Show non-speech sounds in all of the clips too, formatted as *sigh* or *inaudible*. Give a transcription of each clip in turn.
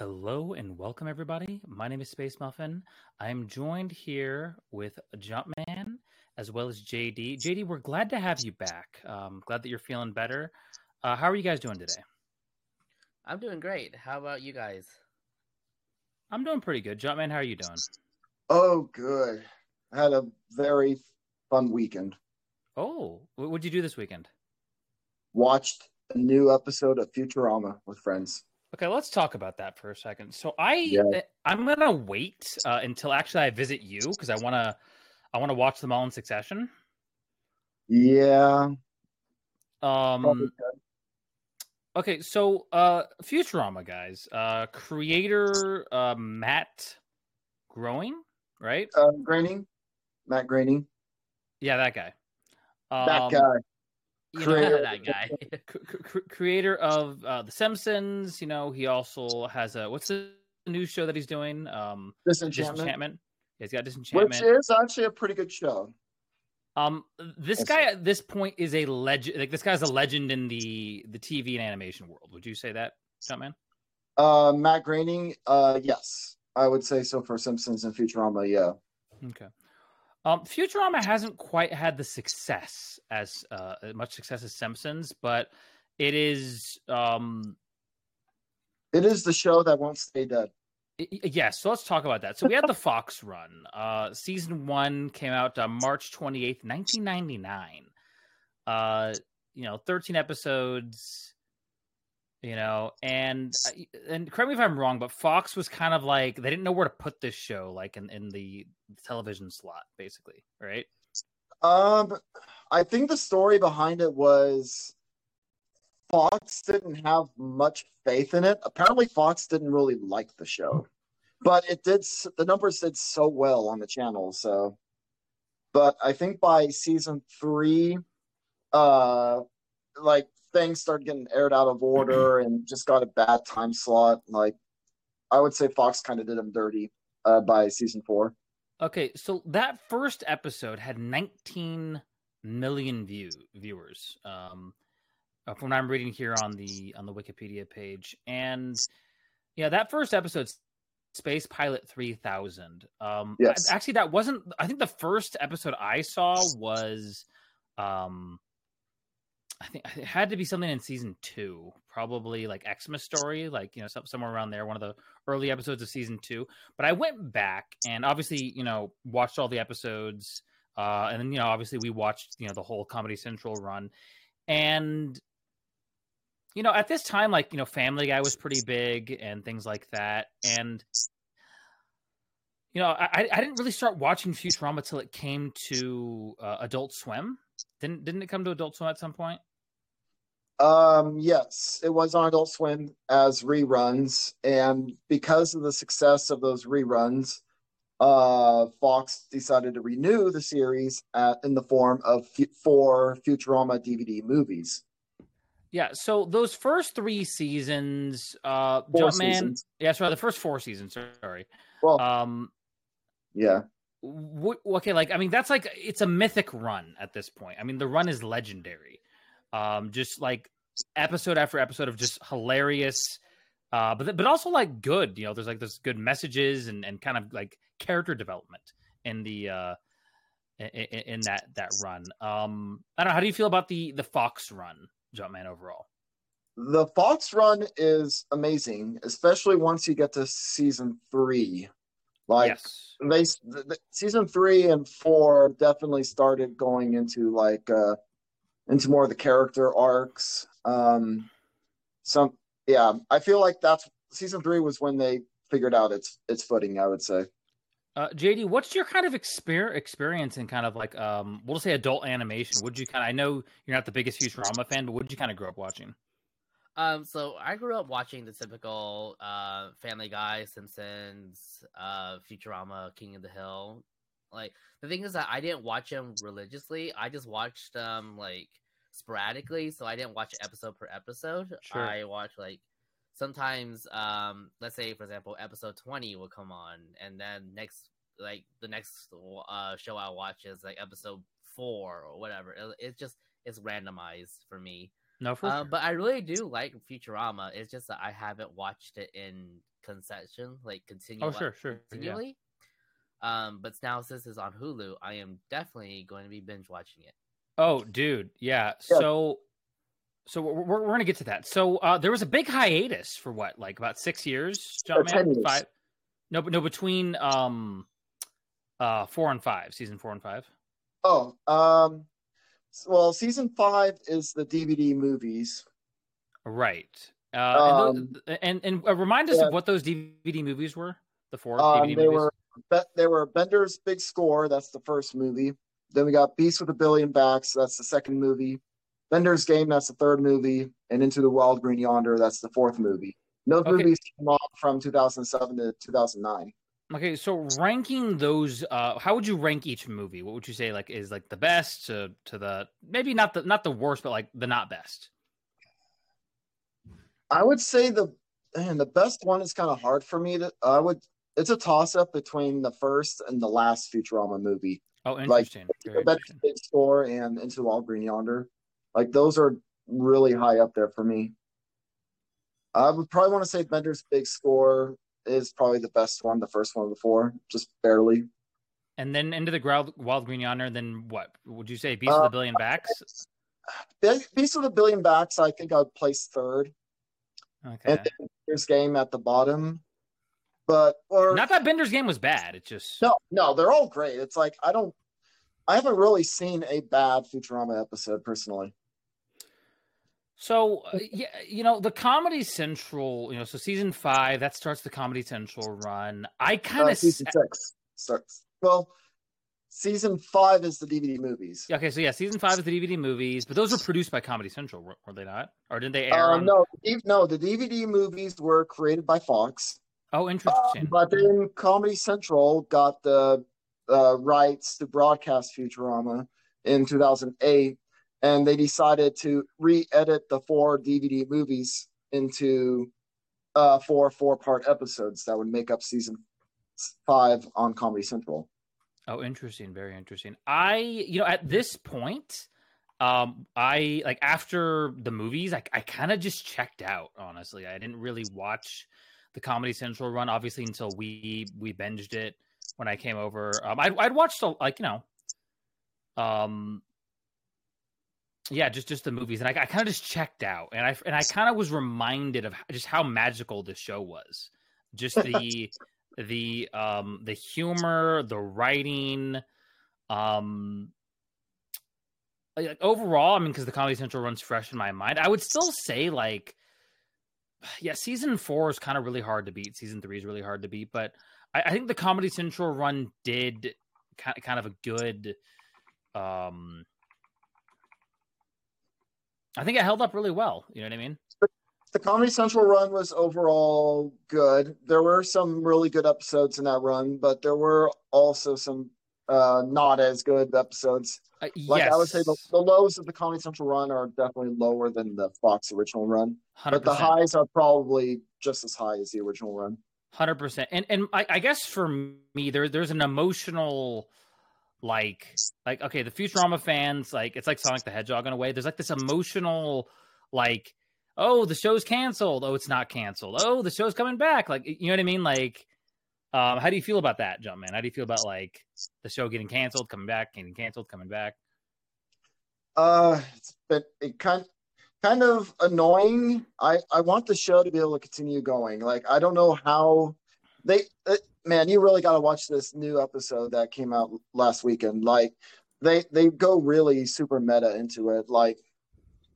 Hello and welcome, everybody. My name is Space Muffin. I'm joined here with Jumpman as well as JD. JD, we're glad to have you back. Um, glad that you're feeling better. Uh, how are you guys doing today? I'm doing great. How about you guys? I'm doing pretty good. Jumpman, how are you doing? Oh, good. I had a very fun weekend. Oh, what would you do this weekend? Watched a new episode of Futurama with friends. Okay, let's talk about that for a second. So I Yeah. eh, I'm gonna wait uh, until actually I visit you because I wanna I wanna watch them all in succession. Yeah. Um, okay, so uh, Futurama guys, uh, creator uh, Matt Growing, right? Uh, Groening, Matt Groening, Yeah, that guy. that Um, guy. You know Creator- *laughs* that guy. *laughs* c- c- creator of uh, The Simpsons. You know, he also has a what's the new show that he's doing? Um, Disenchantment, Disenchantment. He's got Disenchantment, which is actually a pretty good show. Um, this guy at this point is a legend. Like this guy's a legend in the the TV and animation world. Would you say that, Jumpman? Uh, Matt Groening, uh, yes, I would say so for Simpsons and Futurama. Yeah. Okay. Um, Futurama hasn't quite had the success as uh, much success as Simpsons, but it is um It is the show that won't stay dead. Yes, so let's talk about that. So we had the *laughs* Fox run. Uh, season one came out uh, March twenty eighth, nineteen ninety nine. Uh, you know, thirteen episodes. You know, and and correct me if I'm wrong, but Fox was kind of like they didn't know where to put this show, like in in the television slot, basically, right? Um, I think the story behind it was Fox didn't have much faith in it. Apparently, Fox didn't really like the show, but it did. The numbers did so well on the channel. So, but I think by season three, uh, like things started getting aired out of order and just got a bad time slot. Like, I would say Fox kind of did them dirty uh, by season four. Okay, so that first episode had 19 million view viewers. Um, uh, from what I'm reading here on the on the Wikipedia page, and yeah, that first episode, Space Pilot 3000. Um, Yes. actually, that wasn't. I think the first episode I saw was, um, I think it had to be something in season two, probably like Xmas story, like you know, some, somewhere around there, one of the early episodes of season two. But I went back and obviously, you know, watched all the episodes, uh, and then you know, obviously, we watched you know the whole Comedy Central run, and you know, at this time, like you know, Family Guy was pretty big and things like that, and you know, I, I didn't really start watching Futurama till it came to uh, Adult Swim. Didn't didn't it come to Adult Swim at some point? Um, yes, it was on Adult Swim as reruns, and because of the success of those reruns, uh, Fox decided to renew the series at, in the form of fu- four Futurama DVD movies. Yeah. So those first three seasons, uh, Four Jumpman. seasons. Yeah, sorry, the first four seasons. Sorry. Well, Um, yeah, w- okay, like I mean, that's like it's a mythic run at this point. I mean, the run is legendary. Um, just like episode after episode of just hilarious, uh, but but also like good. You know, there's like there's good messages and and kind of like character development in the uh in, in that that run. Um, I don't know. How do you feel about the the Fox run, Jumpman overall? the Fox run is amazing, especially once you get to season three. Like yes. they the, the- season three and four definitely started going into like uh into more of the character arcs um some yeah i feel like that's season three was when they figured out its its footing i would say Uh, JD, what's your kind of exper- experience in kind of like um, we'll say adult animation? Would you kind of? I know you're not the biggest Futurama fan, but what did you kind of grow up watching? Um, so I grew up watching the typical uh Family Guy, Simpsons, uh Futurama, King of the Hill. Like the thing is that I didn't watch them religiously. I just watched them like sporadically, so I didn't watch episode per episode. Sure. I watched like sometimes um let's say for example episode 20 will come on and then next like the next uh show I watch is like episode 4 or whatever. It, it's just it's randomized for me. No, for Uh, sure. but I really do like Futurama. It's just that I haven't watched it in concession, like continue oh, sure, sure. Yeah. continually. Um, but now since it's on Hulu, I am definitely going to be binge watching it. Oh, dude, yeah. Yeah. So, so we're, we're, we're gonna get to that. So, uh, there was a big hiatus for what, like about six years, Or Jumpman? 10 years. Five? No, no, between um, uh, four and five, season four and five. Oh, um, well, season five is the DVD movies. Right. Uh, and, Um, tho- and and uh, remind us yeah. of what those DVD movies were. The four Um, DVD they movies. were They were Bender's Big Score. That's the first movie. Then we got Beast with a Billion Backs. That's the second movie. Bender's Game. That's the third movie. And Into the Wild Green Yonder. That's the fourth movie. Those Okay. movies came from 2007 to 2009. Okay, so ranking those, uh, how would you rank each movie? What would you say like is like the best to to the maybe not the not the worst, but like the not best? I would say the and the best one is kind of hard for me to. I would. It's a toss up between the first and the last Futurama movie. Oh, Like, interesting. Bender's interesting. Big Score and Into the Wild Green Yonder. Like those are really high up there for me. I would probably want to say Bender's Big Score is probably the best one, the first one of the four, just barely. And then into the Wild, Wild Green Yonder. Then what would you say? Beast Uh, of the Billion Backs. Beast of a Billion Backs, I think I would place third. Okay. And then Bender's Game at the bottom. But or Not that Bender's game was bad. It just no, no, they're all great. It's like I don't I haven't really seen a bad Futurama episode personally. So uh, yeah, you know the Comedy Central. You know, so season five that starts the Comedy Central run. I kind Uh, of season six starts. Well, season five is the DVD movies. okay. So yeah, season five is the DVD movies, but those were produced by Comedy Central, were, were they not? Or did they air? Um, on... no, no, the DVD movies were created by Fox, Oh, um, interesting. but then Comedy Central got the uh, rights to broadcast Futurama in 2008, and they decided to re-edit the four DVD movies into uh, four four-part episodes that would make up season five on Comedy Central. Oh, interesting. Very interesting. I, you know, at this point, um, I like after the movies, I, I kind of just checked out. Honestly, I didn't really watch the Comedy Central run, obviously, until we we binged it when I came over. Um, I'd, I'd watched a- like you know, um, yeah, just just the movies, and I, I kind of just checked out, and I and I kind of was reminded of just how magical this show was. Just the *laughs* the um the humor, the writing, um like like, overall, I mean, because the Comedy Central runs fresh in my mind, I would still say like, yeah, season four is kind of really hard to beat. Season three is really hard to beat, but I, I think the Comedy Central run did kind kind of a good. um I think it held up really well. You know what I mean? the Comedy Central run was overall good. There were some really good episodes in that run, but there were also some uh, not as good episodes. Uh, Like yes, I would say, the, the lows of the Comedy Central run are definitely lower than the Fox original run, but the highs are probably just as high as the original run. Hundred percent, and and I, I guess for me, there there's an emotional, like like okay, the Futurama fans like it's like Sonic the Hedgehog in a way. There's like this emotional, like oh the show's canceled, oh it's not canceled, oh the show's coming back, like you know what I mean? Like, um, how do you feel about that, Jumpman? How do you feel about like the show getting canceled, coming back, getting canceled, coming back? Uh, it's been it kind kind of annoying. I I want the show to be able to continue going. Like I don't know how they. Uh, man, you really got to watch this new episode that came out last weekend. Like they they go really super meta into it. Like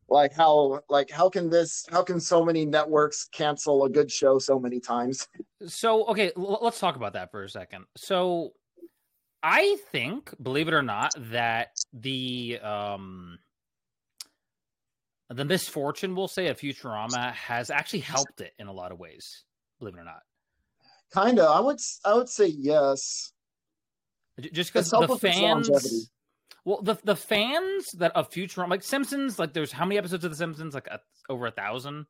like how like how can this how can so many networks cancel a good show so many times? So okay, l- let's talk about that for a second. So I think, believe it or not, that the um the misfortune we'll say of Futurama has actually helped it in a lot of ways. Believe it or not, Kind of. I would i would say yes. Just because the fans. Longevity. Well, the the fans that of Futurama, like Simpsons, like there's how many episodes of the Simpsons? Like a, over a thousand.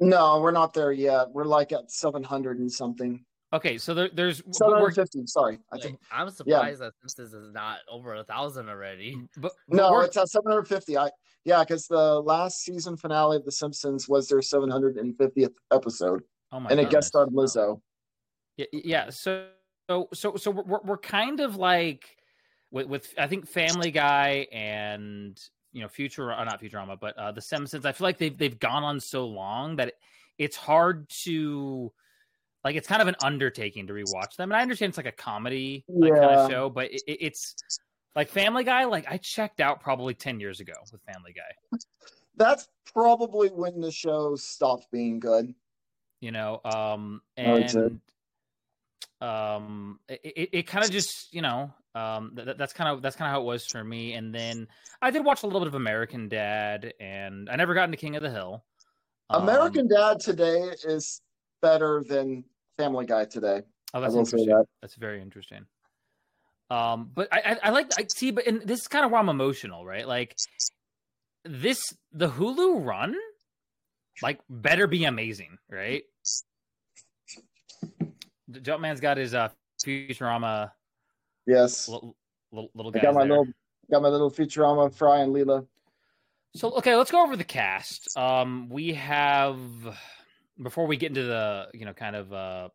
No, we're not there yet. We're like at seven hundred and something. Okay, so there, there's Seven we're- hundred fifty. Sorry, I Like, think I'm surprised that Simpsons is not over a thousand already. but, but no, it's at seven hundred fifty. I yeah, because the last season finale of The Simpsons was their seven hundred and fiftieth episode, oh my and it goodness. guest starred Lizzo. Yeah, yeah. So, so, so, so we're we're kind of like with with I think Family Guy and you know Future, or not Futurama, but uh, The Simpsons. I feel like they've they've gone on so long that it, it's hard to like it's kind of an undertaking to rewatch them. And I understand it's like a comedy like kind of show, but it, it- it's like Family Guy. Like I checked out probably ten years ago with Family Guy. That's probably when the show stopped being good. you know um and um it, it, it kind of just you know um th- that's kind of that's kind of how it was for me and then i did watch a little bit of american dad and i never got into king of the hill. Um, American Dad today is better than Family Guy today. oh that's I will say interesting. that. that's very interesting. Um but i i, I like i see but and this is kind of where i'm emotional right? Like this the hulu run like better be amazing right? The Jumpman's got his uh Futurama Yes, little, little, little I got my there. little got my little Futurama Fry and Leela. So okay, let's go over the cast. Um, we have before we get into the you know kind of uh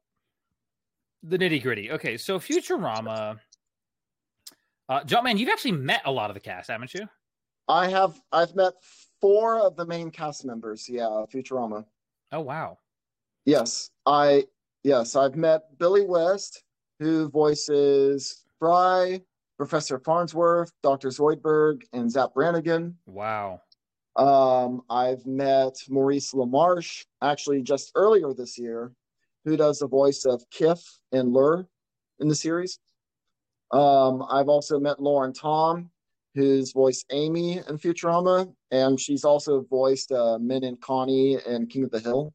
the nitty gritty. Okay, so Futurama. Uh, Jumpman, you've actually met a lot of the cast, haven't you? I have I've met four of the main cast members. Yeah, Futurama. Oh wow. Yes, I yes I've met Billy West, who voices Fry, Professor Farnsworth, Doctor Zoidberg, and Zap Brannigan. Wow. Um, I've met Maurice LaMarche actually just earlier this year, who does the voice of Kif and Lrrr in the series. Um, I've also met Lauren Tom, who's voiced Amy in Futurama, and she's also voiced uh, Minh and Connie in King of the Hill.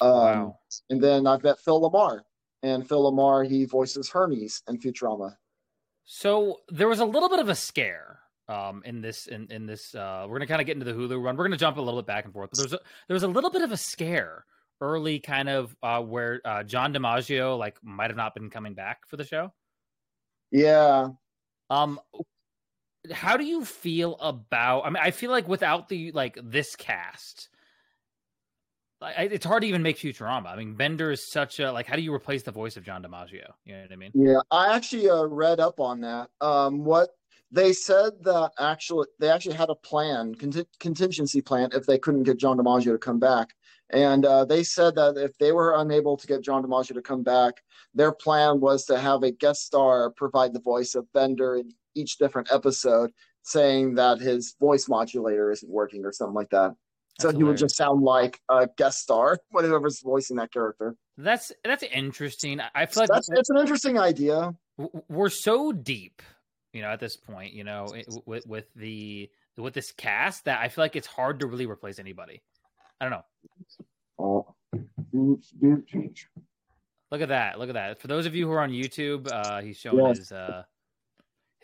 Um, wow. And then I've met Phil LaMarr, and Phil LaMarr he voices Hermes in Futurama. So there was a little bit of a scare um in this in in this uh we're gonna kind of get into the Hulu run. We're gonna jump a little bit back and forth, but there's a there was a little bit of a scare early kind of uh where uh John DiMaggio like might have not been coming back for the show. Yeah, Um how do you feel about I mean I feel like without the like this cast I, it's hard to even make Futurama. I mean, Bender is such a like. How do you replace the voice of John DiMaggio? You know what I mean? Yeah, I actually uh, read up on that. Um, what they said that actually they actually had a plan, conti- contingency plan, if they couldn't get John DiMaggio to come back. And uh, they said that if they were unable to get John DiMaggio to come back, their plan was to have a guest star provide the voice of Bender in each different episode, saying that his voice modulator isn't working or something like that. So he would just sound like a guest star, *laughs* whoever's voicing that character. That's that's interesting. I feel like That's it's an interesting idea. we're so deep, you know, at this point, you know, it- with with the with this cast that I feel like it's hard to really replace anybody. I don't know. Oh, do- do change. Look at that! Look at that! For those of you who are on YouTube, uh, he's showing Yes. his uh,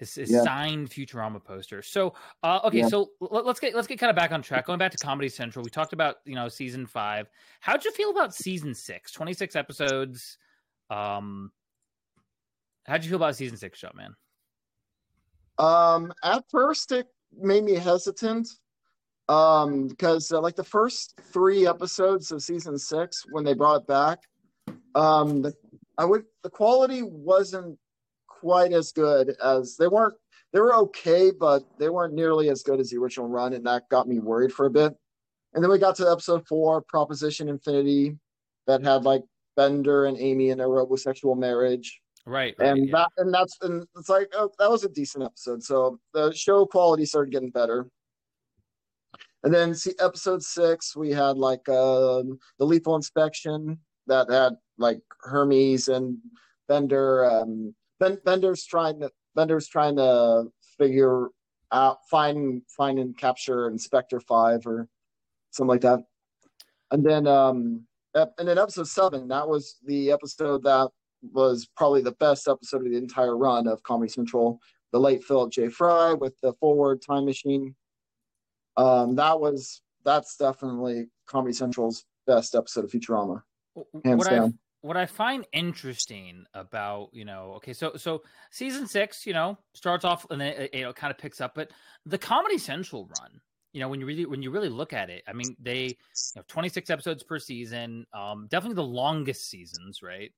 his, his Yeah. signed Futurama poster. So, uh, okay, Yeah. so let, us get let's get kind of back on track. Going back to Comedy Central, we talked about you know season five. How'd you feel about season six? Twenty six episodes. Um, how'd you feel about season six, Shot Man? Um, at first it made me hesitant. Um, because uh, like the first three episodes of season six, when they brought it back, um, the, I would the quality wasn't quite as good as they weren't. They were okay, but they weren't nearly as good as the original run, and that got me worried for a bit. And then we got to episode four, Proposition Infinity, that had like Bender and Amy in a homosexual marriage Right, right. and yeah. that and that's and it's like oh, that was a decent episode. So the show quality started getting better. And then see episode six, we had like um the lethal inspection that had like Hermes and Bender. Um, ben, Bender's trying to Bender's trying to figure out find find and capture Inspector Five or something like that. And then um and then episode seven, that was the episode that was probably the best episode of the entire run of Comedy Central. The late Philip J. Fry with the forward time machine. Um, that was that's definitely Comedy Central's best episode of Futurama. Hands what down. What I find interesting about you know, okay, so so season six, you know, starts off and then it, you know kind of picks up, but the Comedy Central run, you know, when you really when you really look at it, I mean, they have 26 episodes per season, um, definitely the longest seasons, right?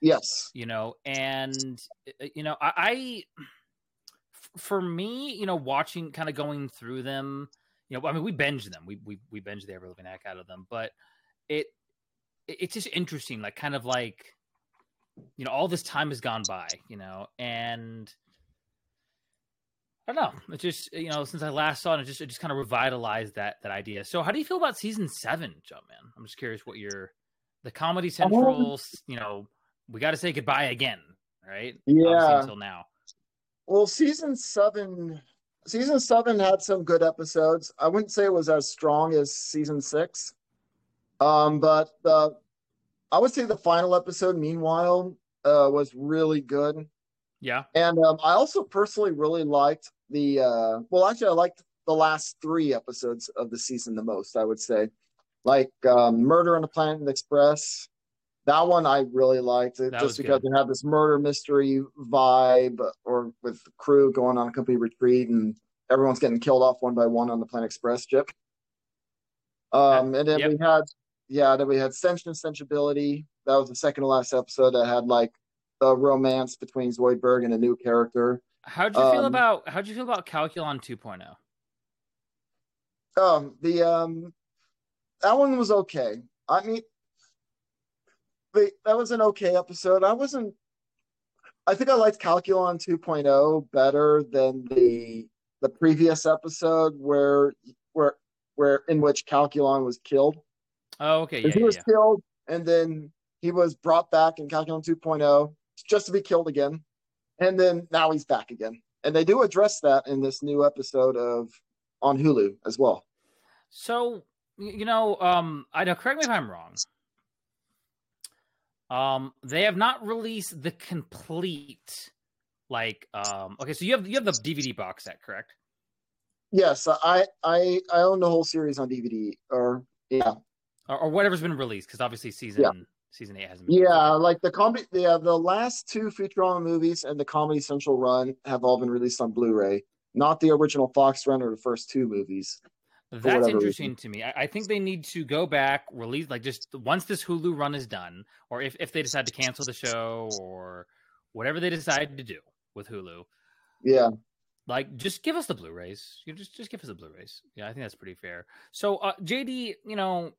Yes. You know, and uh, you know, I, I for me, you know, watching kind of going through them, you know, I mean, we binge them, we we we binge the ever living heck out of them, but it it's just interesting, like kind of like you know, all this time has gone by, you know, and I don't know. It's just you know, since I last saw it, it just it just kind of revitalized that that idea. So, how do you feel about season seven, Jumpman? I'm just curious what your the Comedy Central, um, you know, we got to say goodbye again, right? Yeah. Obviously until now. Well, season seven, season seven had some good episodes. I wouldn't say it was as strong as season six, um, but the I would say the final episode, meanwhile, uh, was really good. Yeah. And um, I also personally really liked the, uh, well, actually, I liked the last three episodes of the season the most, I would say. Like um, Murder on the Planet Express. That one I really liked it just because good. it had this murder mystery vibe or with the crew going on a company retreat and everyone's getting killed off one by one on the Planet Express ship. Um, and then yep. we had yeah, then we had Stench and Stenchibility. That was the second to last episode that had like the romance between Zoidberg and a new character. How'd you um, feel about how'd you feel about Calculon 2.0? Um, the um, that one was okay. I mean, the, that was an okay episode. I wasn't. I think I liked Calculon 2.0 better than the the previous episode where where where in which Calculon was killed. Oh, okay. Yeah, he yeah, was yeah. killed, and then he was brought back in Calculon 2.0 just to be killed again, and then now he's back again. And they do address that in this new episode of on Hulu as well. So you know, um, I know. Correct me if I'm wrong. Um, they have not released the complete, like, um. Okay, so you have you have the DVD box set, correct? Yes, I I I own the whole series on DVD, or yeah, or, or whatever's been released because obviously season yeah. season eight hasn't. yeah, released. like the comedy, the uh, the last two Futurama movies and the Comedy Central run have all been released on Blu-ray, not the original Fox run or the first two movies. That's interesting reason. to me. I, I, think they need to go back, release like just once this Hulu run is done, or if, if they decide to cancel the show or whatever they decide to do with Hulu. Yeah. Like just give us the Blu-rays. You just just give us the Blu-rays. Yeah, I think that's pretty fair. So uh, JD, you know,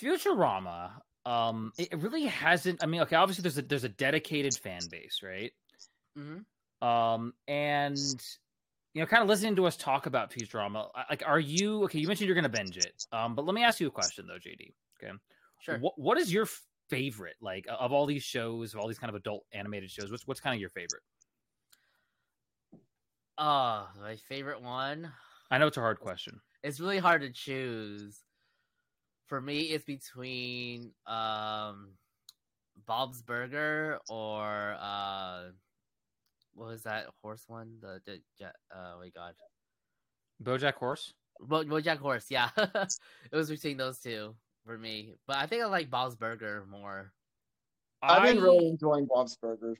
Futurama, um, it really hasn't. I mean, okay, obviously there's a there's a dedicated fan base, right? Mm-hmm. Um, and you know, kind of listening to us talk about Futurama, like, are you okay? You mentioned you're going to binge it, um, but let me ask you a question though, JD. Okay, sure. What what is your favorite, like, of all these shows, of all these kind of adult animated shows? What's what's kind of your favorite? Uh, my favorite one. I know it's a hard question. It's really hard to choose for me it's between um Bob's Burger or uh what was that horse one? The, the uh oh my god. Bojack Horse? Bo- Bojack Horse, yeah. *laughs* it was between those two for me. But I think I like Bob's Burger more. I've been I... really enjoying Bob's Burger.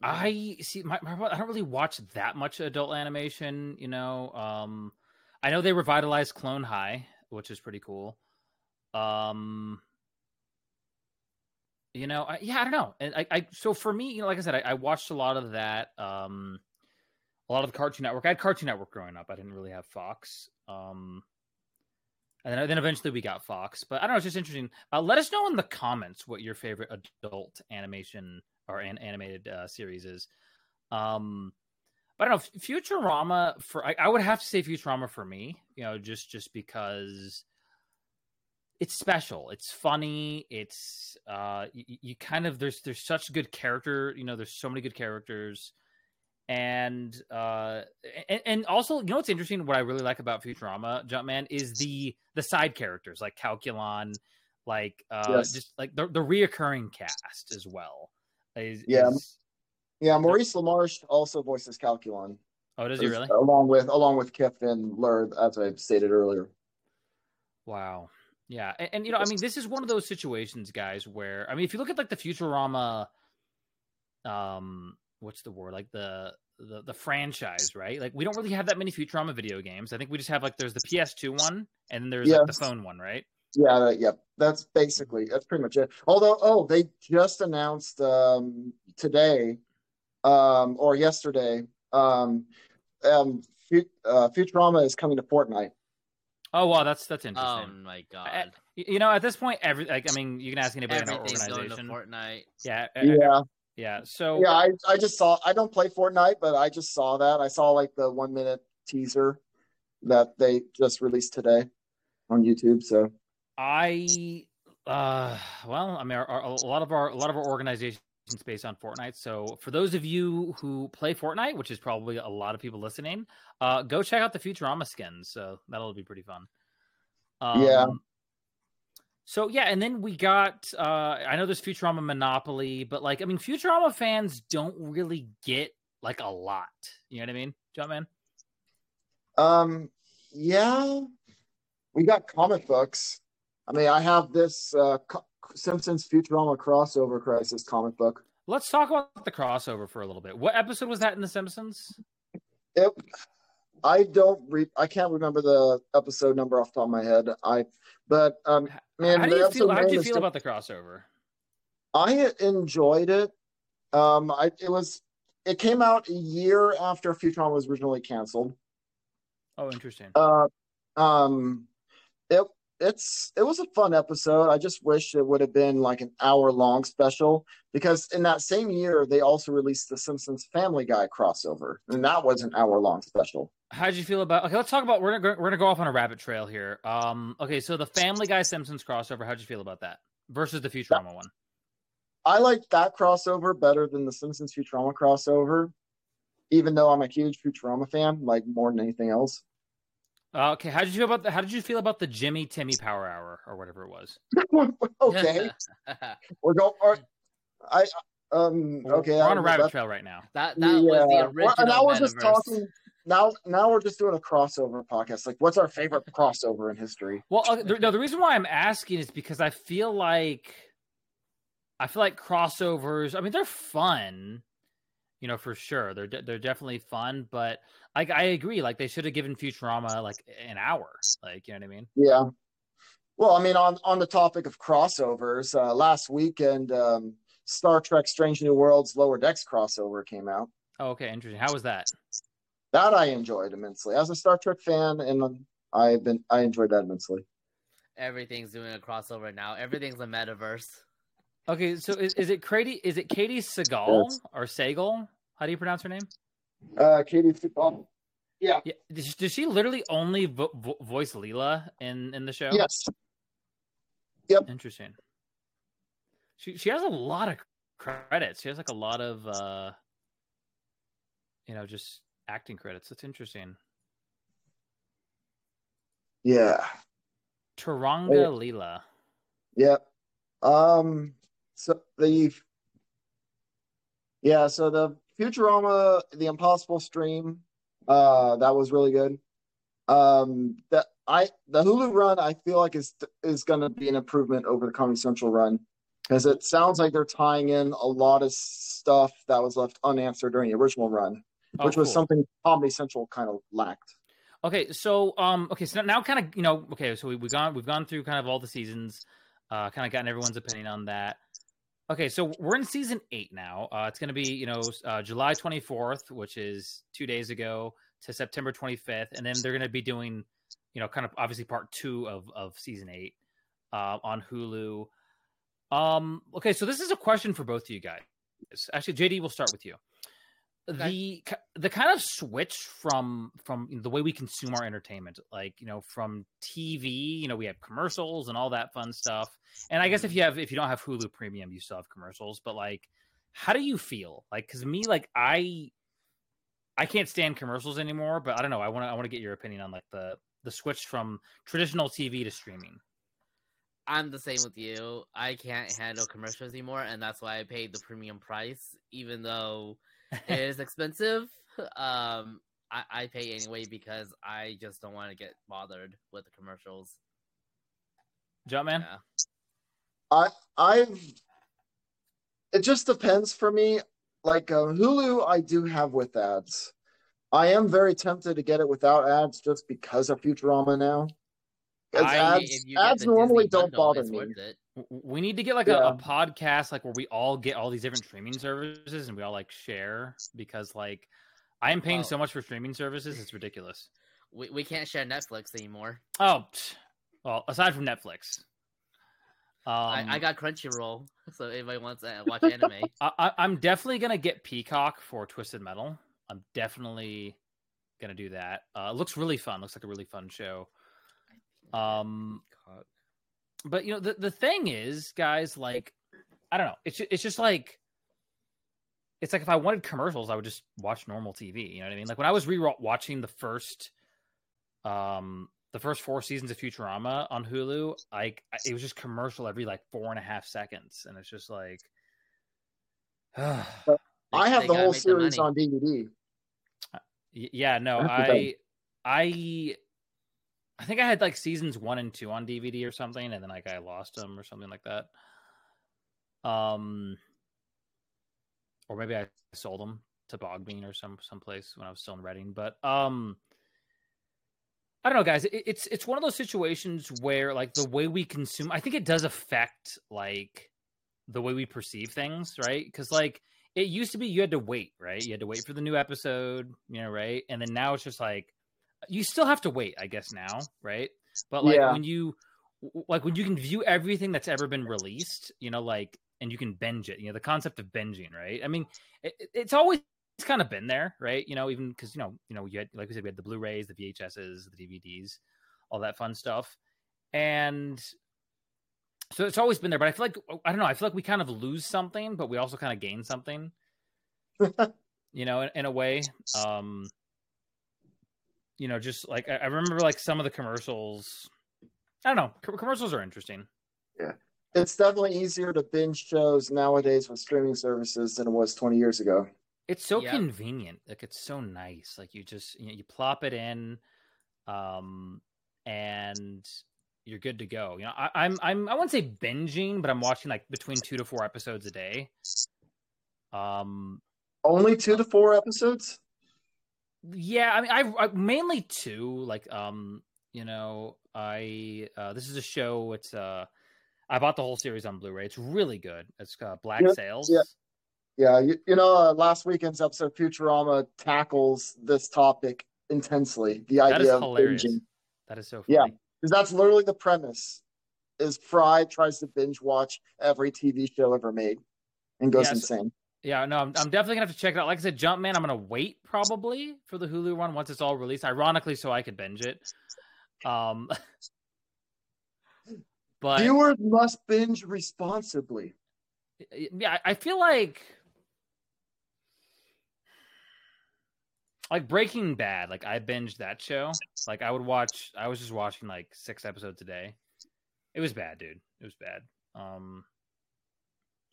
I see. My, my, I don't really watch that much adult animation. You know, um, I know they revitalized Clone High, which is pretty cool. Um, you know, I, yeah, I don't know. And I, I, so for me, you know, like I said, I, I watched a lot of that. Um, a lot of the Cartoon Network. I had Cartoon Network growing up. I didn't really have Fox. Um, and then, then eventually we got Fox. But I don't know. It's just interesting. Uh, let us know in the comments what your favorite adult animation or an animated uh, series is. Um, but I don't know. Futurama for I, I would have to say Futurama for me. You know, just just because it's special it's funny it's uh you, you, kind of there's there's such good character you know there's so many good characters. And uh and, and also you know what's interesting what i really like about futurama jumpman is the the side characters like calculon like uh yes. just like the, the reoccurring cast as well is, yeah is, yeah maurice lamarche also voices calculon. Oh does he really? along with along with kif and lurd as i stated earlier. Wow Yeah, and, and, you know, I mean, this is one of those situations, guys, where I mean, if you look at like the Futurama, um, what's the word? Like the the the franchise, right? Like we don't really have that many Futurama video games. I think we just have like there's the PS2 one, and then there's like the phone one, right? Yeah, that, yep. That's basically that's pretty much it. Although, oh, they just announced um, today, um, or yesterday, um, um, Fu- uh, Futurama is coming to Fortnite. Oh wow, that's that's interesting. Oh my god! Y- you know, at this point, every like I mean, you can ask anybody in our Everything's going to organization. Fortnite. Yeah, Yeah, yeah. So yeah. I, I just saw. I don't play Fortnite, but I just saw that. I saw like the one minute teaser that they just released today on YouTube. So I uh well, I mean, our, our, a lot of our a lot of our organizations based on Fortnite. So for those of you who play Fortnite, which is probably a lot of people listening, uh, go check out the Futurama skins. So that'll be pretty fun. Um, Yeah. So yeah, and then we got uh I know there's Futurama Monopoly, but like I mean Futurama fans don't really get like a lot. You know what I mean? Jumpman? Um, yeah, we got comic books. I mean, I have this uh, Co- Simpsons Futurama crossover crisis comic book. Let's talk about the crossover for a little bit. What episode was that in The Simpsons? It, I don't re- I can't remember the episode number off the top of my head. I, but um, man, how do you feel? How do you feel about the crossover? I enjoyed it. Um, I it was it came out a year after Futurama was originally canceled. Oh, interesting. Uh, um, it it's it was a fun episode. I just wish it would have been like an hour long special because in that same year they also released the Simpsons Family Guy crossover, and that was an hour long special. How did you feel about? Okay, let's talk about. We're gonna go, we're gonna go off on a rabbit trail here. Um, okay, so the Family Guy Simpsons crossover. How'd you feel about that versus the Futurama one? I like that crossover better than the Simpsons Futurama crossover, even though I'm a huge Futurama fan, like more than anything else. Uh, okay, how did you feel about the? How did you feel about the Jimmy Timmy Power Hour or whatever it was? okay, we're going. Or, I um okay. we're on a rabbit that- trail right now. that that was the original. Well, now we're just talking. Now, now we're just doing a crossover podcast. Like, what's our favorite *laughs* crossover in history? Well, uh, the, no, the reason why I'm asking is because I feel like I feel like crossovers. I mean, they're fun, you know, for sure. They're de- they're definitely fun, but like I agree, like they should have given Futurama like an hour. Like, you know what I mean? Yeah. Well, I mean, on on the topic of crossovers, uh, last weekend, um, Star Trek: Strange New Worlds Lower Decks crossover came out. Oh, okay, interesting. How was that? That I enjoyed immensely. As a Star Trek fan, and I've been I enjoyed that immensely. Everything's doing a crossover now. Everything's a metaverse. Okay, so is, is it Katie? Is it Katie Segal Yes. or Segal? How do you pronounce her name? Uh, Katie, oh, Yeah, does, does she literally only vo- vo- voice Leela in in the show? yes, Yep. Interesting. She she has a lot of credits. She has like a lot of uh you know, just acting credits. That's interesting. yeah, Turanga Oh. Leela. Yep. Um. So the yeah. So the Futurama, the Impossible stream, uh, that was really good. Um. That I the Hulu run, I feel like is is going to be an improvement over the Comedy Central run because it sounds like they're tying in a lot of stuff that was left unanswered during the original run, Oh, which was cool. something Comedy Central kind of lacked. Okay, so um okay, so now kind of, you know, okay, so we, we've gone we've gone through kind of all the seasons, uh kind of gotten everyone's opinion on that. Okay, so we're in season 8 now. Uh it's going to be, you know, uh July 24th, which is 2 days ago to September 25th, and then they're going to be doing, you know, kind of obviously part 2 of of season 8 uh on Hulu. Um okay, so this is a question for both of you guys. Actually, JD, we'll start with you the the kind of switch from from the way we consume our entertainment like you know from tv you know we have commercials and all that fun stuff. And i guess if mm-hmm. you have if you don't have hulu premium you still have commercials but like how do you feel? Like because me like i i can't stand commercials anymore but i don't know i want to i want to get your opinion on like the the switch from traditional tv to streaming. I'm the same with you. I can't handle commercials anymore, and that's why I paid the premium price, even though it is expensive. Um, I, I pay anyway because I just don't want to get bothered with the commercials. Jumpman. Yeah. I I've it just depends for me. Like uh, Hulu, I do have with ads. I am very tempted to get it without ads just because of Futurama now. 'Cause I- ads, If you get ads normally Disney don't bundle, bother me. worth it. W- We need to get like Yeah. a, a podcast like where we all get all these different streaming services and we all like share because like I am paying Well- so much for streaming services, it's ridiculous. We, we can't share Netflix anymore. Oh, well, aside from Netflix, um, I, I got Crunchyroll, so anybody wants to watch *laughs* anime, I, I, I'm definitely gonna get Peacock for Twisted Metal. I'm definitely gonna do that. Uh, it looks really fun. Looks like a really fun show. Um, but you know the the thing is, guys, like I don't know. It's it's just like it's like if I wanted commercials, I would just watch normal TV. You know what I mean? Like when I was re watching the first, um, the first four seasons of Futurama on Hulu, like it was just commercial every like four and a half seconds, and it's just like. *sighs* I have the whole series on DVD. Yeah, no, I. I, I think I had like seasons one and two on DVD or something, and then like I lost them or something like that. Um, or maybe I sold them to Bogbean or some someplace when I was still in Reading. But um, I don't know, guys. It, it's it's one of those situations where like the way we consume, I think it does affect like the way we perceive things, right? Because like it used to be you had to wait, right? You had to wait for the new episode, you know, right? And then now it's just like you still have to wait, I guess now, right? But like Yeah. when you like when you can view everything that's ever been released, you know, like and you can binge it, you know, the concept of binging, right? I mean, it, it's always it's kind of been there, right? You know, even because you know, you know, you had like we said, we had the Blu-rays, the VHSs, the DVDs, all that fun stuff, and so it's always been there. But I feel like I don't know. I feel like we kind of lose something, but we also kind of gain something. *laughs* you know, in, in a way. Um, you know, just like I, I remember, like some of the commercials. I don't know. Co- commercials are interesting. Yeah. It's definitely easier to binge shows nowadays with streaming services than it was 20 years ago. It's so Yep. convenient. Like it's so nice. Like you just you, know, you plop it in, um, and you're good to go. You know, I, I'm I'm I wouldn't say binging, but I'm watching like between two to four episodes a day. Um, Only two to four episodes? Yeah, I mean, I, I mainly two. Like, um, you know, I uh, this is a show. It's uh, I bought the whole series on Blu-ray. It's really good. It's uh, Black Yeah, Sails. yeah. Yeah, you, you know, uh, last weekend's episode Futurama tackles this topic intensely. The That idea of hilarious. binging. That is so funny. Yeah. Because that's literally the premise. Is Fry tries to binge watch every TV show ever made and goes Yeah, insane. Yeah, no, I'm, I'm definitely gonna have to check it out. Like I said, Jumpman, I'm gonna wait probably for the Hulu one once it's all released. Ironically, so I could binge it. Um, *laughs* but Viewers must binge responsibly. yeah, I I feel like like Breaking Bad. Like I binged that show. Like I would watch. I was just watching like six episodes a day. It was bad, dude. It was bad. Um,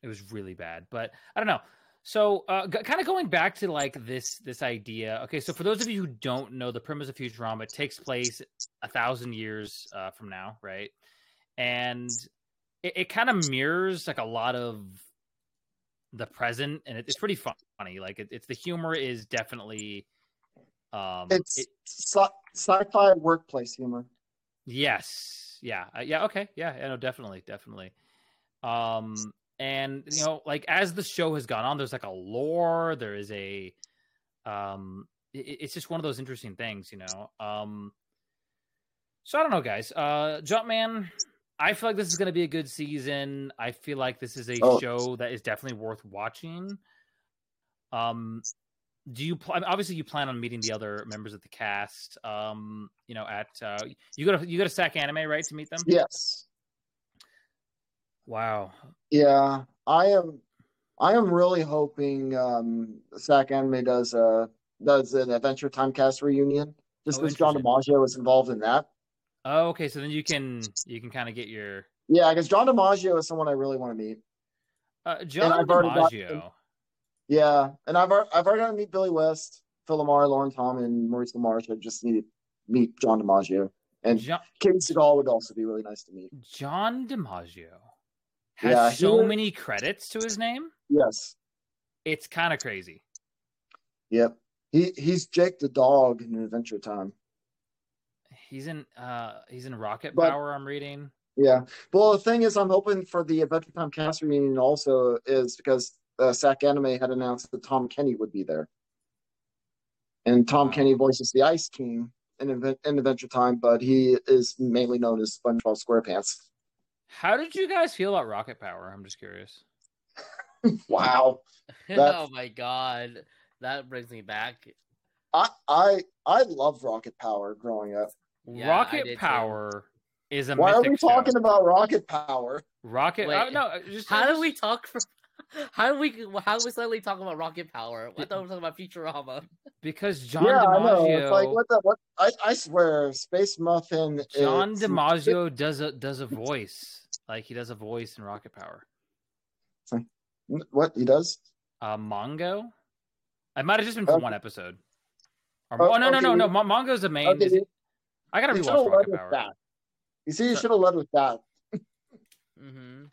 it was really bad. But I don't know. So, uh, g- kind of going back to like this this idea. Okay, so for those of you who don't know, the premise of Futurama takes place a thousand years uh, from now, right? And it, it kind of mirrors like a lot of the present, and it, it's pretty funny. Like it, it's the humor is definitely. Um, It's it- sci- sci-fi workplace humor. Yes. Yeah. Uh, yeah. Okay. Yeah. Yeah. No. Definitely. Definitely. Um. And you know, like as the show has gone on, there's like a lore. There is a. Um. It, it's just one of those interesting things, you know. Um. So I don't know, guys. Uh, Jumpman. I feel like this is going to be a good season. I feel like this is a Oh. show that is definitely worth watching. Um, do you pl- obviously you plan on meeting the other members of the cast? Um, you know, at uh, you go to you go to Sac Anime, right, to meet them? Yes. Wow. Yeah, I am. I am really hoping um, Sac Anime does a does an Adventure Time cast reunion. Just Oh, because John interesting. DiMaggio was involved in that. Oh, okay. So then you can you can kind of get your Yeah, because John DiMaggio is someone I really want to meet. uh, John I've already got- DiMaggio. Yeah, and I've I've already got to meet Billy West, Phil LaMarr, Lauren Tom, and Maurice LaMarche. I just need to meet John DiMaggio. And John, Katie Seagal would also be really nice to meet. John DiMaggio has Yeah, so was- many credits to his name. Yes. It's kind of crazy. Yep. He he's Jake the dog in Adventure Time. He's in uh he's in Rocket But- Power. I'm reading. Yeah. Well, the thing is, I'm hoping for the Adventure Time cast reunion also is because uh, Sac Anime had announced that Tom Kenny would be there, and Tom Wow. Kenny voices the Ice King in, in Adventure Time, but he is mainly known as SpongeBob SquarePants. How did you guys feel about Rocket Power? I'm just curious. *laughs* Wow. *laughs* oh my god, that brings me back. I I I love Rocket Power growing up. Yeah, Rocket did too. Power is a Why are mythic we show. talking about Rocket Power? Rocket? Wait, oh, no, just How just- do we talk for? *laughs* How do we? How do we suddenly talk about Rocket Power? I thought we were talking about Futurama. Because John yeah, I know. DiMaggio. It's like what the what? I, I swear, Space Muffin. John is- DiMaggio does a does a voice like he does a voice in Rocket Power. What he does? Uh, Mongo. I might have just been for Okay. one episode. Or, Oh, oh no no okay, no no you- Mon- Mongo's the main. Okay, is it- I gotta You should rewatch Rocket Power. that. You see, you So- should have led with that. hmm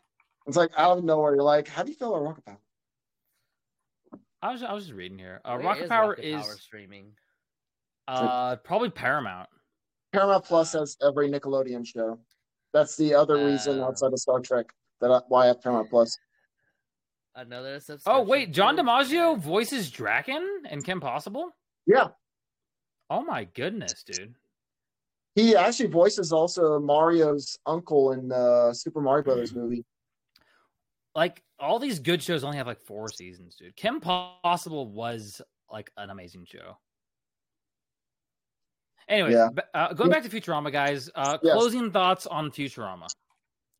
It's like out of nowhere. You're like, how do you feel about Rocket Power? I was I was just reading here. Uh, Rocket is Power Rocket is Power streaming. uh probably Paramount. Paramount Plus has every Nickelodeon show. That's the other reason Oh. outside of Star Trek that I, why I have Paramount Plus. Another subscription. Oh wait, John DiMaggio voices Drakken and Kim Possible. Yeah, Oh my goodness, dude. he actually voices also Mario's uncle in the Super Mario Brothers hmm. movie. Like all these good shows only have like four seasons, dude. Kim Possible was like an amazing show. Anyways, Yeah. uh, going back to Futurama, guys. Uh, Yes. Closing thoughts on Futurama.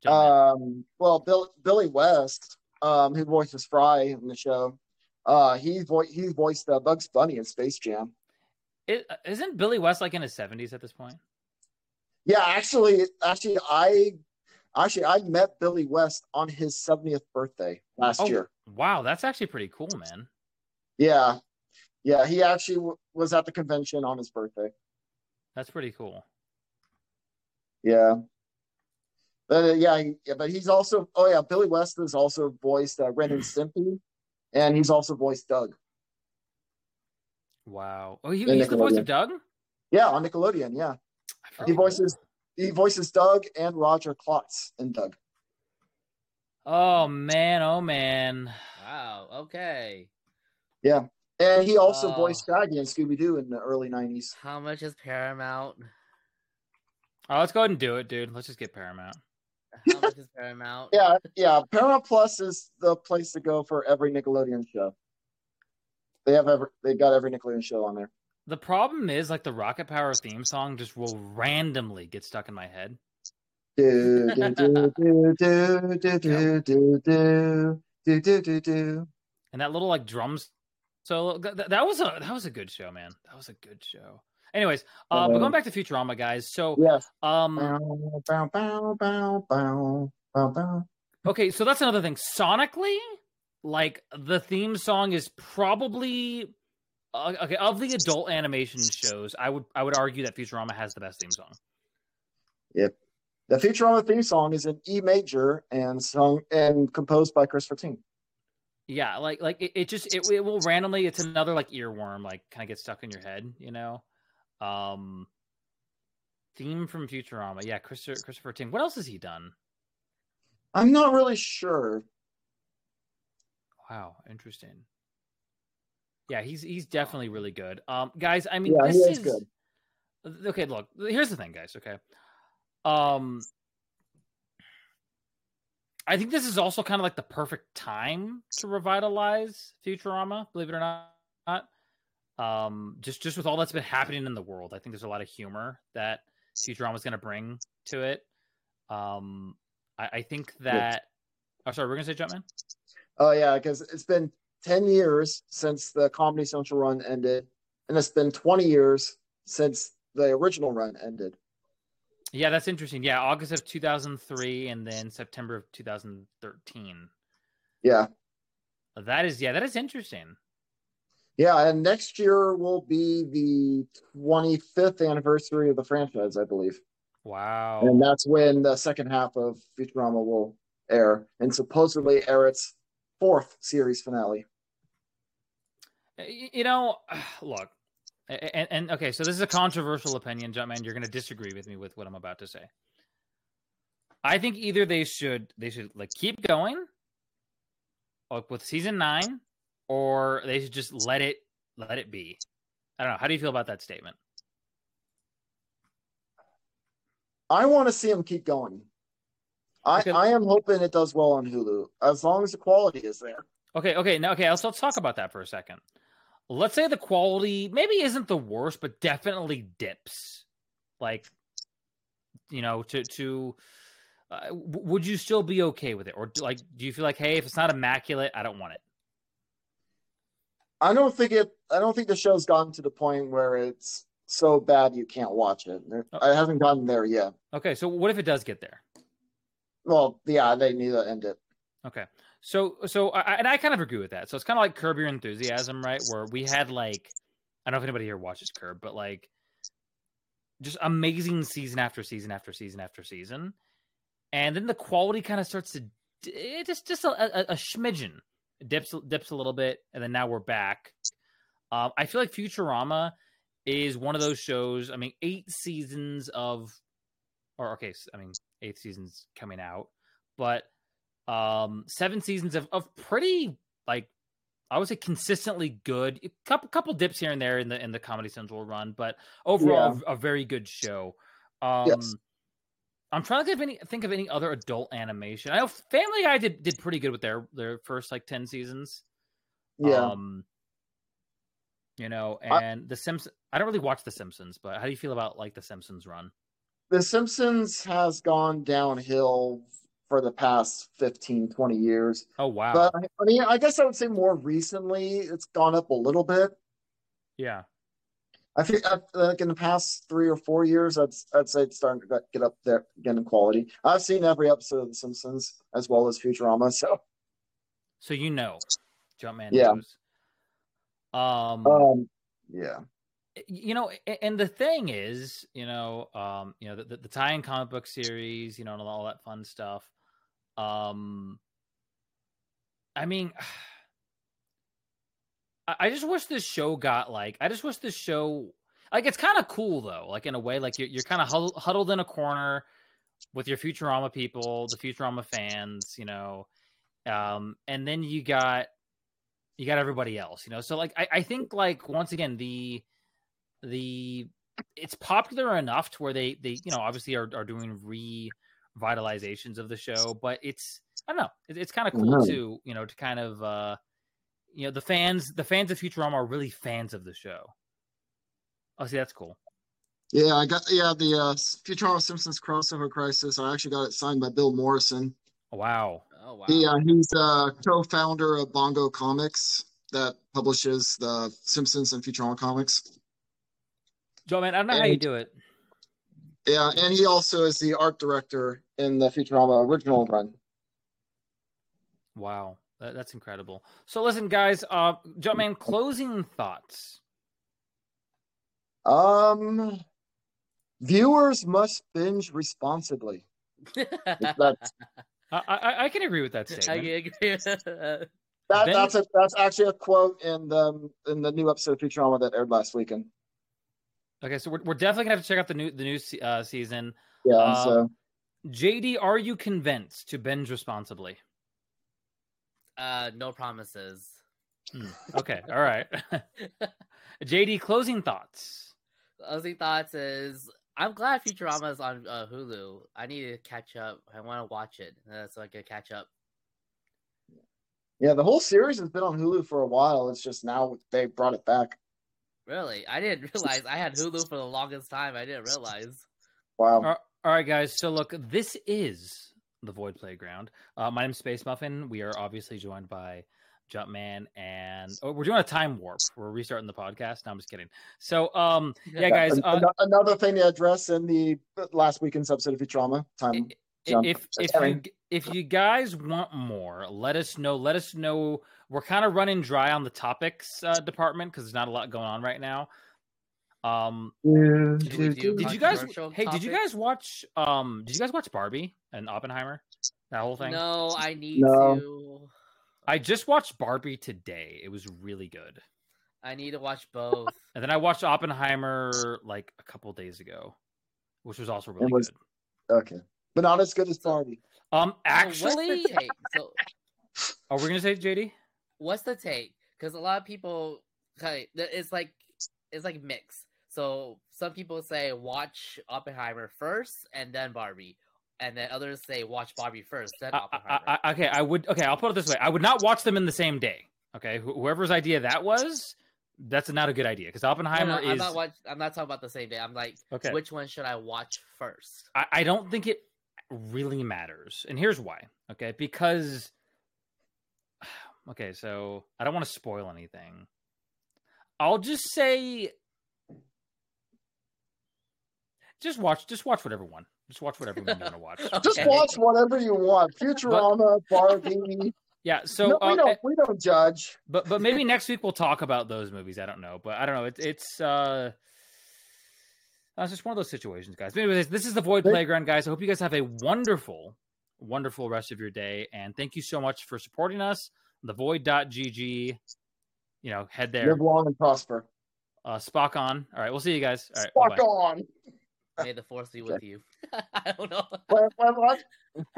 Um, well, Bill, Billy West, um, who voices Fry in the show, uh, he vo- he voiced uh, Bugs Bunny in Space Jam. Uh, isn't Billy West like in his seventies at this point? Yeah, actually, actually, I actually I met Billy West on his 70th birthday last Oh. year. Wow, that's actually pretty cool, man. Yeah, yeah, he actually w- was at the convention on his birthday. That's pretty cool. Yeah. But uh, yeah, he, yeah, but he's also oh yeah, Billy West has also voiced uh, Ren and Stimpy, and he's also voiced Doug. Wow. Oh, he, he's the voice of Doug. Yeah, on Nickelodeon. Yeah, he voices he voices Doug and Roger Klotz in Doug. Oh man, oh man. Wow. Okay. And he also Oh. voiced Shaggy in Scooby Doo in the early '90s. How much is Paramount? Oh, let's go ahead and do it, dude. Let's just get Paramount. How much is Paramount? *laughs* Yeah, yeah. Paramount Plus is the place to go for every Nickelodeon show. They have every they got every Nickelodeon show on there. The problem is, like, the Rocket Power theme song just will randomly get stuck in my head. Do do do do do do do *laughs* do do do do do do. And that little like drums solo that, that was a that was a good show, man. That was a good show. Anyways, uh, but going back to Futurama, guys. So, Yes. um, Bow, bow, bow, bow, bow, bow, okay, so that's another thing. Sonically, like the theme song is probably uh, okay of the adult animation shows. I would I would argue that Futurama has the best theme song. Yep. The Futurama theme song is in E major and sung and composed by Christopher Tyng. Yeah, like like it, it just it, it will randomly. It's another like earworm, like kind of get stuck in your head, you know. Um, theme from Futurama, yeah, Christopher Christopher Tyng. What else has he done? I'm not really sure. Wow, interesting. Yeah, he's he's definitely really good. Um, guys, I mean, Yeah, this is, is good. Okay, look, here's the thing, guys. Okay, um, I think this is also kind of like the perfect time to revitalize Futurama. Believe it or not, um, just just with all that's been happening in the world, I think there's a lot of humor that Futurama is going to bring to it. Um, I, I think that. Oh, sorry, we're gonna say Jumpman. Oh yeah, because it's been ten years since the Comedy Central run ended, and it's been twenty years since the original run ended. Yeah, that's interesting. Yeah, August of 2003 and then September of 2013. Yeah, That is, yeah, that is interesting. yeah, and next year will be the twenty fifth anniversary of the franchise, I believe. Wow. and that's when the second half of Futurama will air, and supposedly air its fourth series finale. You know, *sighs* look, and, and okay, so this is a controversial opinion, Jumpman. You're going to disagree with me with what I'm about to say. I think either they should they should like keep going, like with season nine, or they should just let it let it be. I don't know. How do you feel about that statement? I want to see them keep going. I, Okay. I am hoping it does well on Hulu as long as the quality is there. Okay, okay, now okay, let's let's talk about that for a second. Let's say the quality maybe isn't the worst, but definitely dips. Like, you know, to to uh, would you still be okay with it, or do- like, do you feel like, hey, if it's not immaculate, I don't want it? I don't think it. I don't think the show's gotten to the point where it's so bad you can't watch it. Oh. I haven't gotten there yet. Okay, so what if it does get there? Well, yeah, they need to end it. Okay, so so I, and I kind of agree with that. So it's kind of like Curb Your Enthusiasm, right? Where we had like, I don't know if anybody here watches Curb, but like, just amazing season after season after season after season, and then the quality kind of starts to it just just a, a, a smidgen It dips dips a little bit, and then now we're back. Um, I feel like Futurama is one of those shows. I mean, eight seasons of, or okay, I mean, eighth season's coming out, but um seven seasons of, of pretty like I would say consistently good. A couple couple dips here and there in the in the Comedy Central run, but overall a, very good show. Um Yes. I'm trying to think of any think of any other adult animation. I know Family Guy did did pretty good with their their first like 10 seasons. Yeah, Um you know, I- and the Simpsons I don't really watch the Simpsons, but how do you feel about like the Simpsons run? The Simpsons has gone downhill for the past 15, 20 years. Oh wow. But I mean, I guess I would say more recently it's gone up a little bit. yeah. I think like in the past three or four years, I'd I'd say it's starting to get- get up there again in quality. I've seen every episode of The Simpsons as well as Futurama, so So you know, Jumpman Yeah. knows. Um, um, yeah, you know, and the thing is, you know, um, you know, the, the, the tie-in comic book series, you know, and all that fun stuff. Um, I mean, *sighs* I, just wish this show got like, I just wish this show, like, it's kind of cool though, like in a way, like you're you're kind of huddled, in a corner with your Futurama people, the Futurama fans, you know, um, and then you got you got everybody else, you know. So like, I, I think like once again the the it's popular enough to where they they you know obviously are, are doing revitalizations of the show but it's i don't know it, it's kind of cool Mhm. to you know to kind of uh you know the fans the fans of futurama are really fans of the show oh see that's cool yeah. I got yeah the uh, Futurama Simpsons crossover crisis. I actually got it signed by Bill Morrison. wow Oh wow. He uh, he's a co-founder of Bongo Comics that publishes the Simpsons and Futurama comics. Jumpman i don't know how you do it Yeah, and he also is the art director in the Futurama original run. wow that, that's incredible so listen guys uh Jumpman closing thoughts Um, viewers must binge responsibly. *laughs* That's I, I, I can agree with that I statement. agree. that. that, that's a that's actually a quote in the in the new episode of Futurama that aired last weekend. Okay, so we're, we're definitely gonna have to check out the new the new uh, season. Yeah, Uh, so JD, are you convinced to binge responsibly? uh, no promises. Hmm, Okay, all right. *laughs* JD, closing thoughts. Closing thoughts is I'm glad Futurama is on uh, Hulu. I need to catch up. I want to watch it uh, so I can catch up. yeah, the whole series has been on Hulu for a while. It's just now they brought it back. Really, I didn't realize I had Hulu for the longest time. I didn't realize. Wow. All all right, guys. So look, this is the Void Playground. Uh, my name's Space Muffin. We are obviously joined by Jumpman, and oh, we're doing a time warp. We're restarting the podcast. No, I'm just kidding. So, um, yeah, guys. Uh, another thing to address in the last weekend's episode of Futurama. Time. I- jump. if Just if you if you guys want more, let us know. Let us know. We're kind of running dry on the topics uh, department because there's not a lot going on right now. Um, Should we did you guys? Controversial Hey, did you guys watch? Um, did you guys watch Barbie and Oppenheimer? That whole thing. No, I need No. to. I just watched Barbie today. It was really good. I need to watch both. *laughs* And then I watched Oppenheimer like a couple days ago, which was also really was- good. Okay, but not as good as Barbie. Um, So actually, what's the take? So *laughs* are we gonna say JD? what's the take? Because a lot of people, okay, it's like it's like mixed. So some people say watch Oppenheimer first and then Barbie, and then others say watch Barbie first then Oppenheimer. I, I, okay, I would. Okay, I'll put it this way: I would not watch them in the same day. Okay, Wh- whoever's idea that was, that's not a good idea because No, no, Oppenheimer I'm is not watch, I'm not talking about the same day. I'm like, okay. which one should I watch first? I, I don't think it really matters, and here's why. Okay, because *sighs* okay, so I don't want to spoil anything. I'll just say, just watch, just watch whatever one. Just watch whatever one you want to watch. *laughs* Just Okay. watch whatever you want. Futurama, Barbie. Yeah. So, no, we uh, don't. We don't judge. but but maybe next week we'll talk about those movies. I don't know, but I don't know. It's it's uh, uh, it's just one of those situations, guys. But anyways, this is the Void Playground, guys. I hope you guys have a wonderful, wonderful rest of your day, and thank you so much for supporting us. The Void.gg. You know, head there. Live long and prosper. Uh, Spock on. All right, we'll see you guys. All right, Fuck bye-bye. on. May the force be with you. *laughs* I don't know. What, what, what?